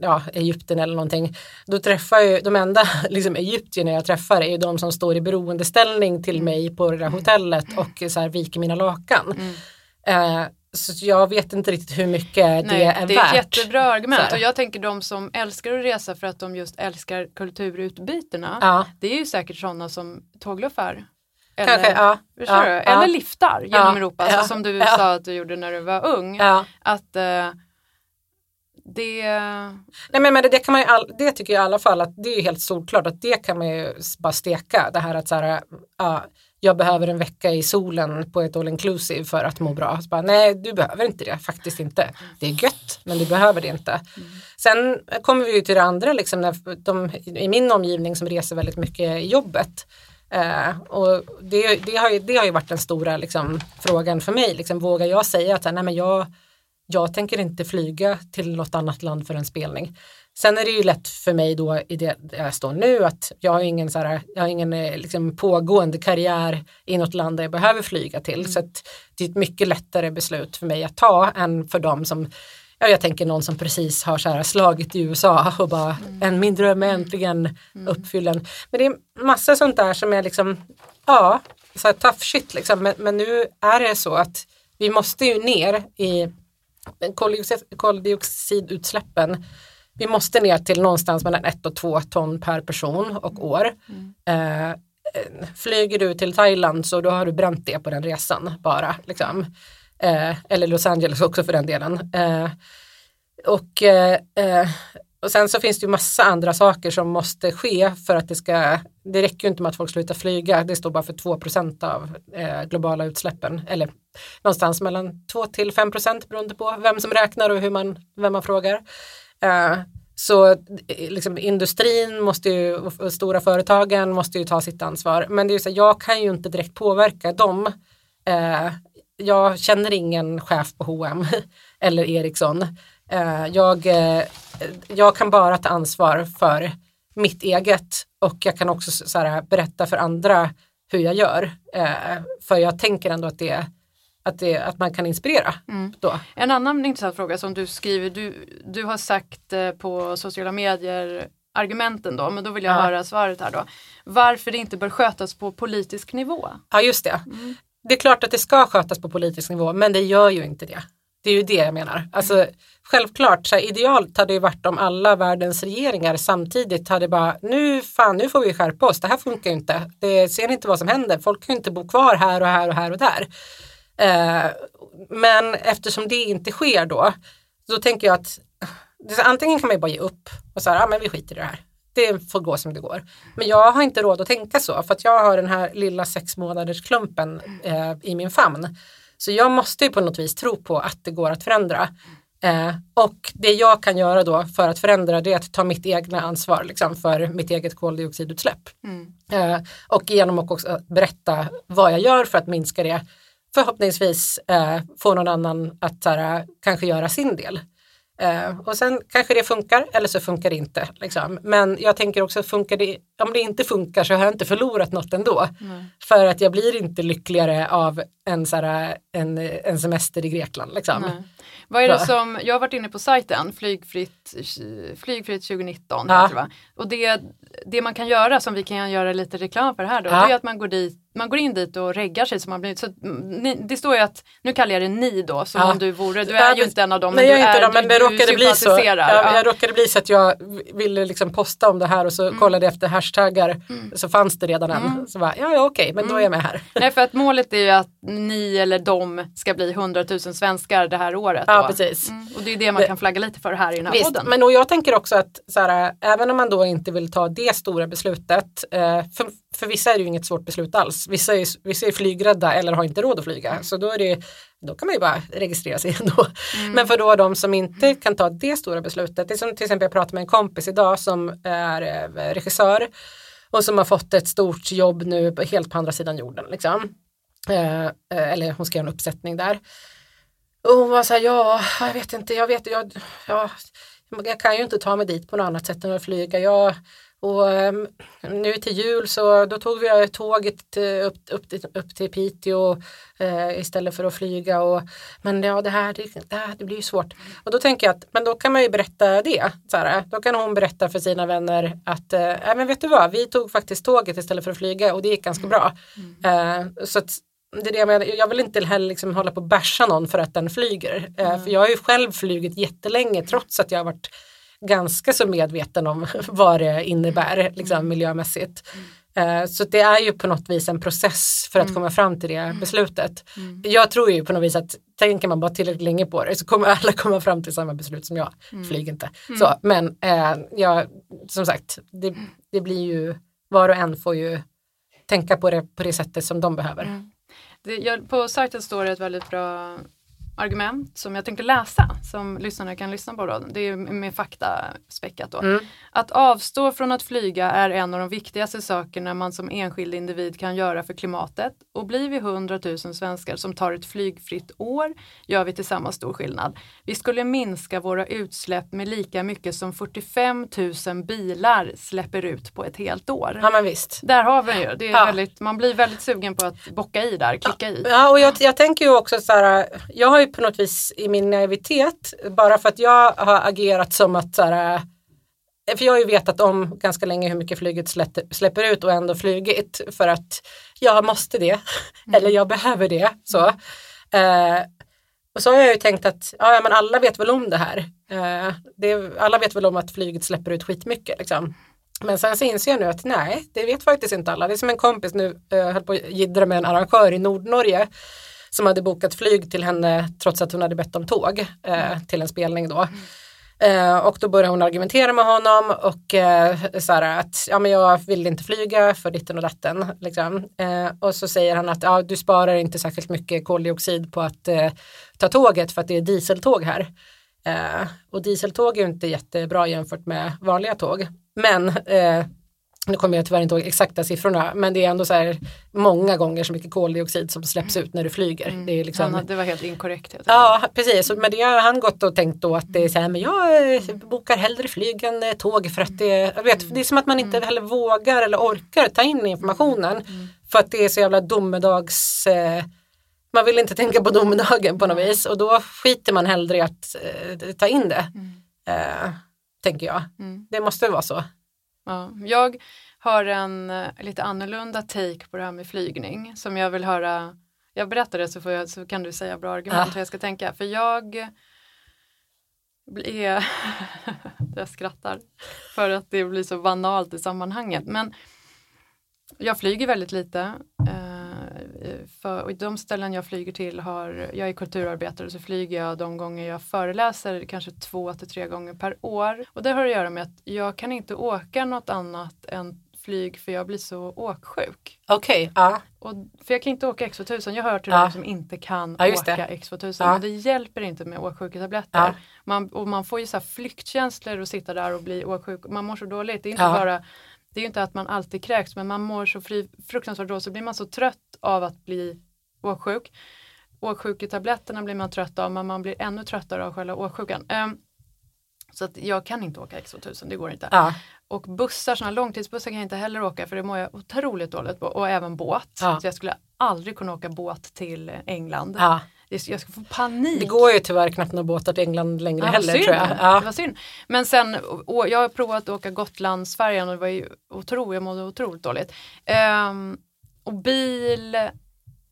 ja, Egypten eller någonting, då träffar ju de enda liksom, egyptierna jag träffar är ju de som står i beroendeställning till mm. mig på det där hotellet och så här, viker mina lakan. Mm. Eh, så jag vet inte riktigt hur mycket Nej, det är värt. Det är ett jättebra argument och jag tänker de som älskar att resa för att de just älskar kulturutbytena. Ja. Det är ju säkert sådana som tågluffar. Eller, Kanske, ja, ja, eller liftar genom Europa, så som du sa att du gjorde när du var ung. Att uh, det... Nej men, men det, det, kan man all, det tycker jag i alla fall att det är helt solklart att det kan man ju bara steka. Det här att så här, uh, jag behöver en vecka i solen på ett all inclusive för att må bra. Så bara, nej, du behöver inte det, faktiskt inte. Det är gött, men du behöver det inte. Mm. Sen kommer vi till det andra, liksom, när de, i min omgivning som reser väldigt mycket i jobbet. Eh, och det, det, har ju, det har ju varit den stora liksom, frågan för mig. Liksom, vågar jag säga att nej, men jag, jag tänker inte flyga till något annat land för en spelning. Sen är det ju lätt för mig då i det jag står nu att jag har ingen, så här, jag har ingen eh, liksom, pågående karriär i något land där jag behöver flyga till. Mm. Så det är ett mycket lättare beslut för mig att ta än för dem som Ja, jag tänker någon som precis har så här slagit i USA och bara mm. en min dröm är äntligen mm. uppfylld. Men det är massa sånt där som är liksom, ja, så här tough shit liksom. Men, men nu är det så att vi måste ju ner i koldioxidutsläppen vi måste ner till någonstans mellan 1 och 2 ton per person och år. Mm. Eh, flyger du till Thailand så då har du bränt det på den resan bara. Liksom. Eh, eller Los Angeles också för den delen. Eh, och, eh, eh, och sen så finns det ju massa andra saker som måste ske för att det ska, det räcker ju inte med att folk slutar flyga, det står bara för 2% av eh, globala utsläppen. Eller någonstans mellan 2 till 5% beroende på vem som räknar och hur man, vem man frågar. Eh, så eh, liksom, industrin måste ju, och stora företagen måste ju ta sitt ansvar. Men det är ju så, jag kan ju inte direkt påverka dem. Eh, jag känner ingen chef på H&M eller Ericsson. Eh, jag, eh, jag kan bara ta ansvar för mitt eget och jag kan också så här, berätta för andra hur jag gör. för jag tänker ändå att det att, det, att man kan inspirera. Mm. Då. En annan intressant fråga som du skriver, du, du har sagt eh, på sociala medier argumenten då, men då vill jag ja. höra svaret här då. Varför det inte bör skötas på politisk nivå? Ja just det. Mm. Det är klart att det ska skötas på politisk nivå men det gör ju inte det. Det är ju det jag menar. Alltså, självklart, så här, idealt hade det varit om alla världens regeringar samtidigt hade bara, nu fan, nu får vi skärpa oss, det här funkar ju inte. Det ser inte vad som händer, folk kan ju inte bo kvar här och här och här och där. Eh, men eftersom det inte sker då, då tänker jag att så, antingen kan man ju bara ge upp och säga, ja men vi skiter i det här. Det får gå som det går. Men jag har inte råd att tänka så för att jag har den här lilla sex månaders klumpen eh, i min famn. Så jag måste ju på något vis tro på att det går att förändra. Eh, och det jag kan göra då för att förändra det är att ta mitt egna ansvar liksom, för mitt eget koldioxidutsläpp. Eh, och genom att också berätta vad jag gör för att minska det förhoppningsvis eh, få någon annan att här, kanske göra sin del. Eh, och sen kanske det funkar eller så funkar det inte. Liksom. Men jag tänker också, funkar det, om det inte funkar så har jag inte förlorat något ändå. Mm. För att jag blir inte lyckligare av en, så här, en, en semester i Grekland. Liksom. Vad är det som, jag har varit inne på sajten, flygfritt, flygfritt 2019. Ja. Det, och det, det man kan göra som vi kan göra lite reklam för här då, Ja. det är att man går, dit, man går in dit och reggar sig. Så man blir, så, mm, ni, det står ju att, nu kallar jag det ni då, som Ja. om du vore, du är ju inte en av dem. Nej, jag är inte det, men det råkade bli så. Jag, Ja. jag råkade bli så att jag ville liksom posta om det här och så Mm. kollade jag efter hashtaggar så fanns det redan en. Så bara, ja, ja okej, men då är jag med här. Nej för att målet är ju att ni eller de ska bli 100 000 svenskar det här året. Ja, då. precis. Mm, och det är det man kan flagga lite för här i den här Visst, podden. men och jag tänker också att så här, även om man då inte vill ta det stora beslutet, eh, för, för vissa är det ju inget svårt beslut alls. Vissa är, vissa är flygrädda eller har inte råd att flyga, så då, är det, då kan man ju bara registrera sig ändå. Men för då de som inte kan ta det stora beslutet, det är som till exempel jag pratade med en kompis idag som är eh, regissör och som har fått ett stort jobb nu helt på andra sidan jorden. Liksom. Eh, eh, eller hon ska göra en uppsättning där. Och hon var så här, ja, jag vet inte, jag vet, jag, ja, jag kan ju inte ta mig dit på något annat sätt än att flyga. Jag, och ehm, nu till jul så då tog vi tåget eh, upp, upp, till- upp till Piteå eh, istället för att flyga. Och, men ja, det här, det, det här det blir ju svårt. Och då tänker jag att men då kan man ju berätta det. Här, då kan hon berätta för sina vänner att eh, "Nej, men vet du vad, vi tog faktiskt tåget istället för att flyga och det gick ganska bra. Eh, så att, det är det jag, menar. jag vill inte heller liksom hålla på och basha någon för att den flyger. Eh, För jag har ju själv flugit jättelänge trots att jag har varit ganska så medveten om vad det innebär liksom, miljömässigt. Eh, Så det är ju på något vis en process för att komma fram till det beslutet. Jag tror ju på något vis att tänker man bara tillräckligt länge på det så kommer alla komma fram till samma beslut som jag. Flyg inte. Så, men eh, jag, som sagt, det, det blir ju, var och en får ju tänka på det på det sättet som de behöver. Det, jag, på sajten står det ett väldigt bra argument som jag tänkte läsa som lyssnarna kan lyssna på. Då. Det är med fakta späckat då. Mm. Att avstå från att flyga är en av de viktigaste sakerna man som enskild individ kan göra för klimatet och blir vi 100 000 svenskar som tar ett flygfritt år gör vi tillsammans stor skillnad. Vi skulle minska våra utsläpp med lika mycket som 45 000 bilar släpper ut på ett helt år. Ja men visst. Där har vi ju, det är Ja. väldigt, man blir väldigt sugen på att bocka i där, klicka i. Ja, och jag, jag tänker ju också så här, jag har ju på något vis i min naivitet, bara för att jag har agerat som att så här, för jag har ju vetat om ganska länge hur mycket flyget släpper, ut och ändå flugit för att jag måste det, eller jag behöver det. Så. Eh, och så har jag ju tänkt att ja, men alla vet väl om det här. Eh, det, alla vet väl om att flyget släpper ut skitmycket. Liksom. Men sen så inser jag nu att nej, det vet faktiskt inte alla. Det är som en kompis nu, eh, höll på att jiddra med en arrangör i Nordnorge som hade bokat flyg till henne trots att hon hade bett om tåg eh, till en spelning då. Eh, och då började hon argumentera med honom och eh, så här att ja, men jag vill inte flyga för ditten och datten. Liksom. Eh, och så säger han att ja, du sparar inte särskilt mycket koldioxid på att eh, ta tåget för att det är dieseltåg här. Eh, och dieseltåg är ju inte jättebra jämfört med vanliga tåg. Men eh, nu kommer jag tyvärr inte ihåg exakta siffrorna, men det är ändå så här många gånger så mycket koldioxid som släpps ut när du flyger. Det är liksom, Han, det var helt inkorrekt. Ja, precis. Men det har han gått och tänkt då att det är så här, men jag eh, bokar hellre flyg än eh, tåg för att det, jag vet, det är som att man inte heller vågar eller orkar ta in informationen för att det är så jävla domedags eh, man vill inte tänka på domedagen på något vis och då skiter man hellre i att ta in det. Eh, tänker jag. Det måste vara så. Ja, jag har en eh, lite annorlunda take på det här med flygning som jag vill höra. jag berättar det så, jag, så kan du säga bra argument Ja. hur jag ska tänka. För jag är, jag skrattar för att det blir så banalt i sammanhanget. Men jag flyger väldigt lite. Eh, För, och de ställen jag flyger till har, jag är kulturarbetare så flyger jag de gånger jag föreläser kanske två till tre gånger per år. Och det har att göra med att jag kan inte åka något annat än flyg för jag blir så åksjuk. Okej, ja. Och, för jag kan inte åka X2000, jag hör till Ja. de som inte kan just åka det. X2000. Ja. Men det hjälper inte med åksjuketabletter. Ja. Man, och man får ju så flyktkänslor och sitta där och bli åksjuk. Man mår så dåligt. Det är inte bara det är ju inte att man alltid kräks men man mår så fri, fruktansvärt dåligt så blir man så trött av att bli åksjuk. Åksjuketabletterna blir man trött av men man blir ännu tröttare av själva åksjukan. Ehm, så att jag kan inte åka X2000, det går inte. ja. Och bussar, sådana långtidsbussar kan jag inte heller åka för det mår jag otroligt dåligt på. Och även båt. Ja. Så jag skulle aldrig kunna åka båt till England. ja. Det- Jag skulle få panik. Det går ju tyvärr knappt några båtar till England längre Ja, heller synd. tror jag. Det Ja. var synd. Men sen, och jag har provat att åka Gotlandsfärjan och det var ju otroligt, jag mådde otroligt dåligt. Ehm, och bil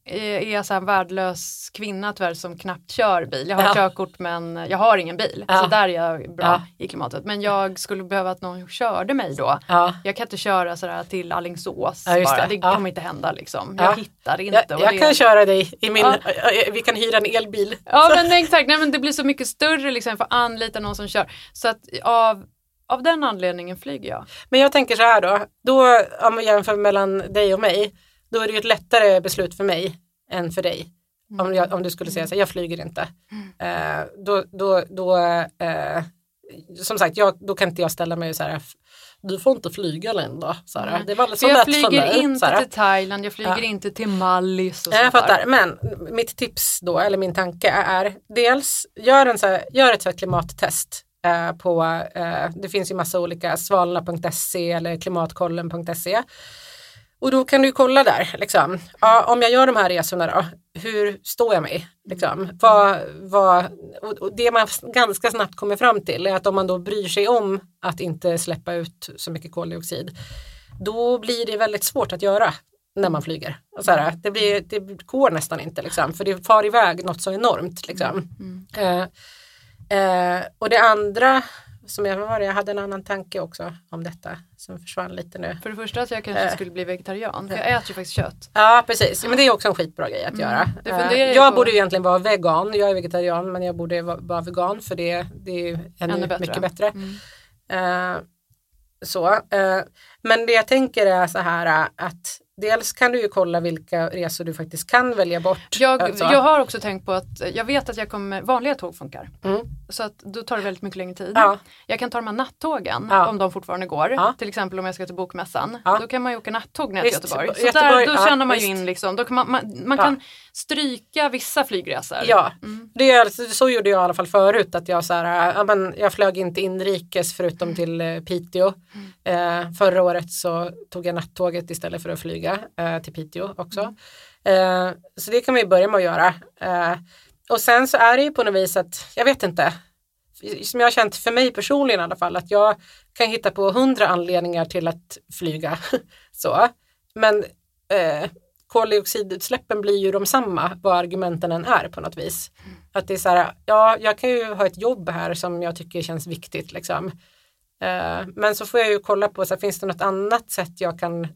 är jag så en värdelös kvinna tyvärr som knappt kör bil. Jag har Ja. körkort men jag har ingen bil. Ja. Så där är jag bra Ja. i klimatet. Men jag skulle behöva att någon körde mig då. Ja. Jag kan inte köra sådär till Alingsås Ja, just bara. det. Det, kommer inte hända liksom. Ja. Jag hittar inte. Jag, jag det... kan köra dig i min, Ja. vi kan hyra en elbil. Ja men exakt, nej men det blir så mycket större liksom, jag får anlita någon som kör. Så att av, av den anledningen flyger jag. Men jag tänker så här då, då om vi jämför mellan dig och mig, då är det ju ett lättare beslut för mig än för dig. Om, jag, om du skulle säga så här, jag flyger inte. Eh, då, då, då eh, som sagt, jag, då kan inte jag ställa mig så här, "F- du får inte flyga Linda. Så här, det var så jag flyger inte här. till Thailand, jag flyger Ja. inte till Mallis och Ja, Jag fattar, men mitt tips då, eller min tanke är dels gör, en så här, gör ett så klimattest eh, på, eh, det finns ju massa olika, svalorna.se eller klimatkollen.se. Och då kan du kolla där, liksom. ja, om jag gör de här resorna då, hur står jag mig? Liksom? Vad, vad, och det man ganska snabbt kommer fram till är att om man då bryr sig om att inte släppa ut så mycket koldioxid, då blir det väldigt svårt att göra när man flyger. Och så här, det, blir, det går nästan inte, liksom, för det far iväg något så enormt. Liksom. Eh, eh, och det andra, som jag, var jag hade en annan tanke också om detta som försvann lite nu. För det första att jag kanske Eh. skulle bli vegetarian, för jag äter ju faktiskt kött. Ja precis, men det är också en skitbra grej att göra. det Eh, jag på. borde egentligen vara vegan, jag är vegetarian men jag borde va- vara vegan för det, det är ju ännu, Ännu bättre. mycket bättre. Mm. Eh, så, men det jag tänker är så här att dels kan du ju kolla vilka resor du faktiskt kan välja bort. Jag, Alltså, jag har också tänkt på att jag vet att jag kommer, vanliga tåg funkar. Mm. Så att då tar det väldigt mycket längre tid. Ja. Jag kan ta de här nattågen Ja. om de fortfarande går. Ja. Till exempel om jag ska till Bokmässan. Då kan man ju åka nattåg ner till Visst, Göteborg. Så Göteborg, där, då känner man ju in liksom, då kan man, man, man kan stryka vissa flygresor. Ja, Mm. det är, alltså- så gjorde jag i alla fall förut. Att jag, så här, ja, men jag flög inte inrikes förutom Mm. till eh, Piteå. Eh, förra året så tog jag nattåget istället för att flyga eh, till Piteå också. Mm. Eh, så det kan vi börja med att göra. Eh, och sen så är det ju på något vis att, jag vet inte, som jag har känt för mig personligen i alla fall, att jag kan hitta på hundra anledningar till att flyga. så. Men eh, koldioxidutsläppen blir ju de samma vad argumenten än är på något vis. Att det är så här, ja jag kan ju ha ett jobb här som jag tycker känns viktigt liksom. Eh, men så får jag ju kolla på, så här, finns det något annat sätt jag kan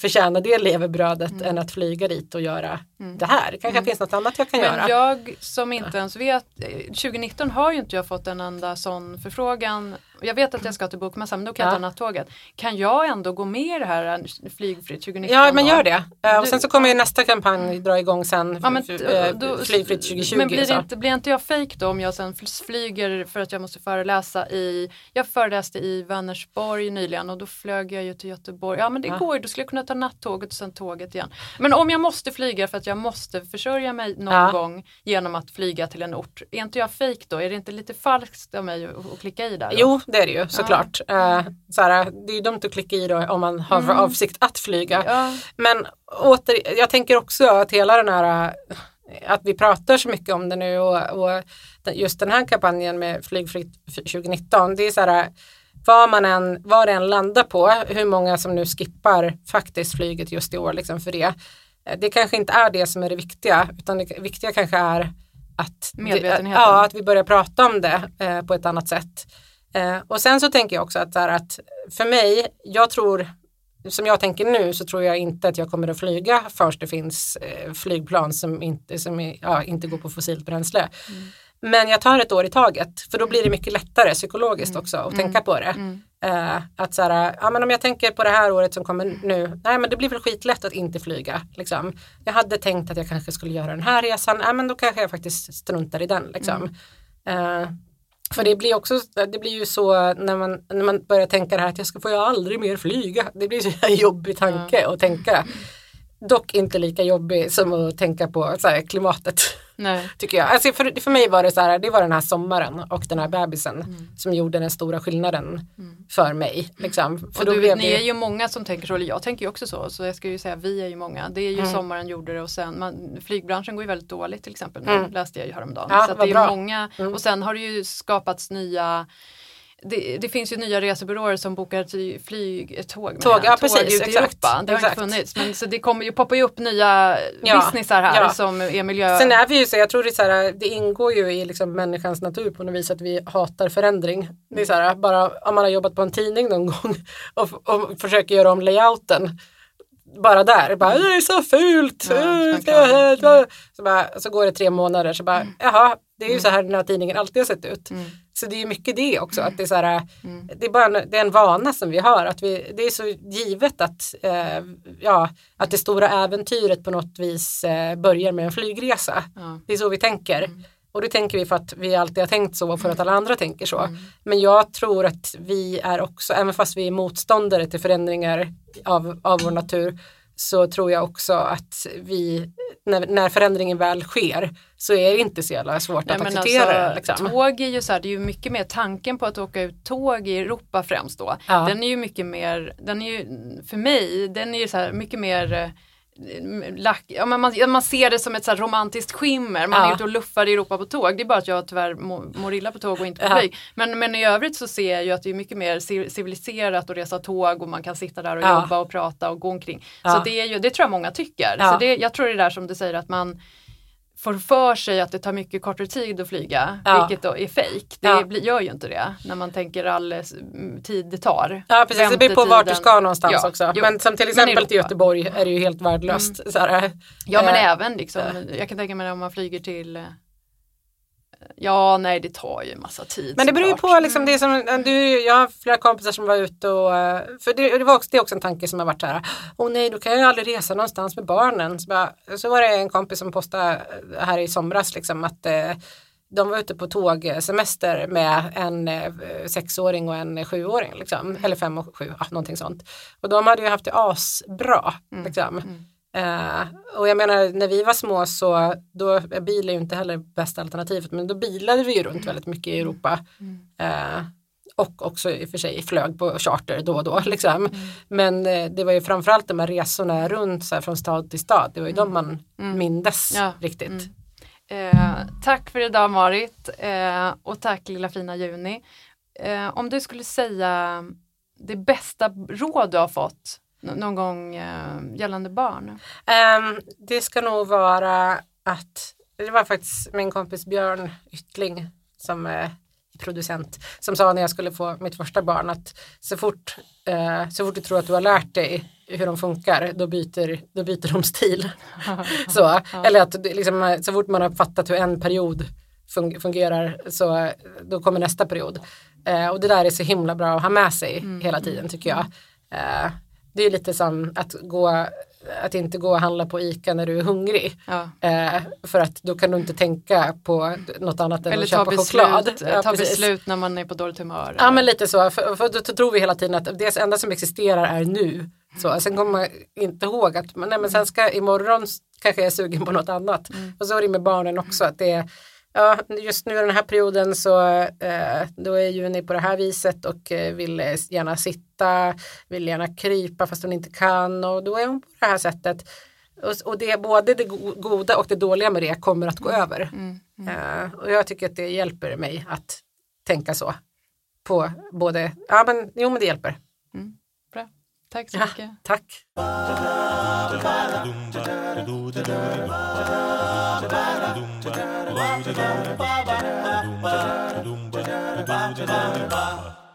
förtjäna det levebrödet än att flyga dit och göra det här. Det kanske finns något annat jag kan göra. Men jag som inte ens vet, eh, 2019 har ju inte jag fått en enda sån förfrågan. Jag vet att jag ska till Bokmässan men då kan jag Ja. ta nattåget. Kan jag ändå gå med i det här eh, flygfritt 2019? Ja men då? gör det. Eh, och Du- sen så kommer ju nästa kampanj dra igång sen. Ja, men, eh, då- Flygfritt 2020. men blir, inte, blir inte jag fejk då om jag sen fl- flyger för att jag måste föreläsa i, jag föreläste i Vänersborg nyligen och då flög jag ju till Göteborg. Ja men det Ja. går ju, då skulle jag kunna ta nattåget och sen tåget igen. Men om jag måste flyga för att jag måste försörja mig någon Ja. gång genom att flyga till en ort, är inte jag fejk då? Är det inte lite falskt av mig att klicka i där? Då? Jo det är det ju såklart. Eh, så här, det är ju dumt att klicka i då om man har för avsikt att flyga. Mm. Ja. Men åter, jag tänker också att hela den här äh, att vi pratar så mycket om det nu och, och just den här kampanjen med flygfritt för 2019 det är så här vad man än, vad det än landar på, hur många som nu skippar faktiskt flyget just i år liksom för det. eh, det kanske inte är det som är det viktiga utan det viktiga kanske är att, Medvetenheten. ja, att vi börjar prata om det eh, på ett annat sätt. Eh, och sen så tänker jag också att, här, att för mig, jag tror som jag tänker nu så tror jag inte att jag kommer att flyga först det finns eh, flygplan som, inte, som är, ja, inte går på fossilt bränsle. Mm. Men jag tar ett år i taget för då blir det mycket lättare psykologiskt Mm. också att tänka på det. Eh, att så här, ja, men om jag tänker på det här året som kommer nu, nej men det blir väl skitlätt att inte flyga. Liksom. Jag hade tänkt att jag kanske skulle göra den här resan, nej men då kanske jag faktiskt struntar i den. Liksom. Eh, för det blir också, det blir ju så när man, när man börjar tänka det här att jag ska få jag aldrig mer flyga. Det blir så en jobbig tanke att tänka. Dock inte lika jobbig som att tänka på här, klimatet. Nej. Tycker jag. Alltså för, för mig var det så här, det var den här sommaren och den här bebisen som gjorde den stora skillnaden för mig. Liksom. För Och du, ni det- är ju många som tänker så, eller jag tänker ju också så, så jag ska ju säga vi är ju många. Det är Mm. ju sommaren gjorde det och sen, man, flygbranschen går ju väldigt dåligt till exempel nu, läste jag ju häromdagen. Mm. Ja, så det är bra. Mm. många, och sen har det ju skapats nya det, det finns ju nya resebyråer som bokar flyg, tåg, Tåg, ja, precis, ut i Europa. Det har exakt. inte funnits. Men så det kommer ju, poppar ju upp nya Ja, businessar här ja. som är miljö... Sen är vi ju så, jag tror det så här, det ingår ju i liksom människans natur på något vis att vi hatar förändring. Det är så här, bara om man har jobbat på en tidning någon gång och, och försöker göra om layouten. Bara där, bara, det är så fult. Ja, eh, man ska klagar. jag helst?" så, bara, så går det tre månader så bara, jaha, det är ju så här den här tidningen alltid har sett ut. Så det är mycket det också, att det är så här, det är bara en, det är en vana som vi har, att vi, det är så givet att, eh, ja, att det stora äventyret på något vis eh, börjar med en flygresa. Ja. Det är så vi tänker. Och det tänker vi för att vi alltid har tänkt så och för att alla andra tänker så. Men jag tror att vi är också, även fast vi är motståndare till förändringar av, av vår natur, så tror jag också att vi, när, när förändringen väl sker, så är det inte så jävla svårt Nej, att acceptera alltså. Liksom. Tåg är ju så här, det är ju mycket mer tanken på att åka ut tåg i Europa främst då. Ja. Den är ju mycket mer, den är ju för mig, den är ju så här mycket mer eh, lack, ja, men man, ja, man ser det som ett så romantiskt skimmer, man Ja. är ute och luffar i Europa på tåg. Det är bara att jag tyvärr mår, illa på tåg och inte på Ja. flyg. Men, men i övrigt så ser jag ju att det är mycket mer ci- civiliserat att resa tåg och man kan sitta där och Ja. jobba och prata och gå omkring. Ja. Så det, är ju, det tror jag många tycker. Ja. Så det, jag tror det är där som du säger att man får för sig att det tar mycket kortare tid att flyga, Ja. vilket då är fejk. Det Ja. gör ju inte det när man tänker all eh, s- m, tid det tar. Ja precis, det beror på vart du Väntetiden. ska någonstans Ja, också. jo. Men som till exempel till. Göteborg är det ju helt värdelöst. Så här, Ja men eh, även liksom, jag kan tänka mig om man flyger till eh, Ja nej det tar ju en massa tid. Men det beror ju på, liksom, det som, du, jag har flera kompisar som var ute och, eh, för det, det, var också, det är också en tanke som har varit så här, åh nej då kan jag ju aldrig resa någonstans med barnen. Så, bara, så var det en kompis som postade här i somras liksom att eh, de var ute på tågsemester med en eh, sexåring och en sjuåring, liksom. eller fem och sju, ja, någonting sånt. Och de hade ju haft det asbra. Liksom. Eh, och jag menar när vi var små så då, bil är ju inte heller bästa alternativet men då bilade vi ju runt väldigt mycket i Europa. Eh, och också i och för sig flög på charter då och då. Liksom. Men eh, det var ju framförallt de här resorna runt så här, från stad till stad. Det var ju de man mindes Ja. riktigt. Mm. Eh, tack för idag Marit eh, och tack lilla fina Juni. Eh, om du skulle säga det bästa råd du har fått någon gång eh, gällande barn? Ehm, det ska nog vara att det var faktiskt min kompis Björn Yttling som är producent som sa när jag skulle få mitt första barn att så fort, eh, så fort du tror att du har lärt dig hur de funkar då byter, då byter de stil. så, eller att liksom, så fort man har fattat hur en period fun- fungerar så eh, då kommer nästa period. Eh, och det där är så himla bra att ha med sig hela tiden tycker jag. Eh, det är lite som att, gå, att inte gå och handla på ICA när du är hungrig. Ja. Eh, för att då kan du inte tänka på något annat än Eller att köpa beslut, choklad. eh, ta precis. beslut när man är på dåligt humör. Ja men lite så, för, för då tror vi hela tiden att det enda som existerar är nu. Så, sen kommer man inte ihåg att nej, men sen ska imorgon kanske jag är sugen på något annat. Och så är det med barnen också. att det är, ja, Just nu i den här perioden så eh, då är Juni på det här viset och eh, vill eh, gärna sitta, vill gärna krypa fast hon inte kan och då är hon på det här sättet. Och, och det både det go- goda och det dåliga med det kommer att gå över. Eh, och jag tycker att det hjälper mig att tänka så. På både, ja men jo men det hjälper. Tack så Ja, mycket. tack. Ba-ba-da-ba-ba-da.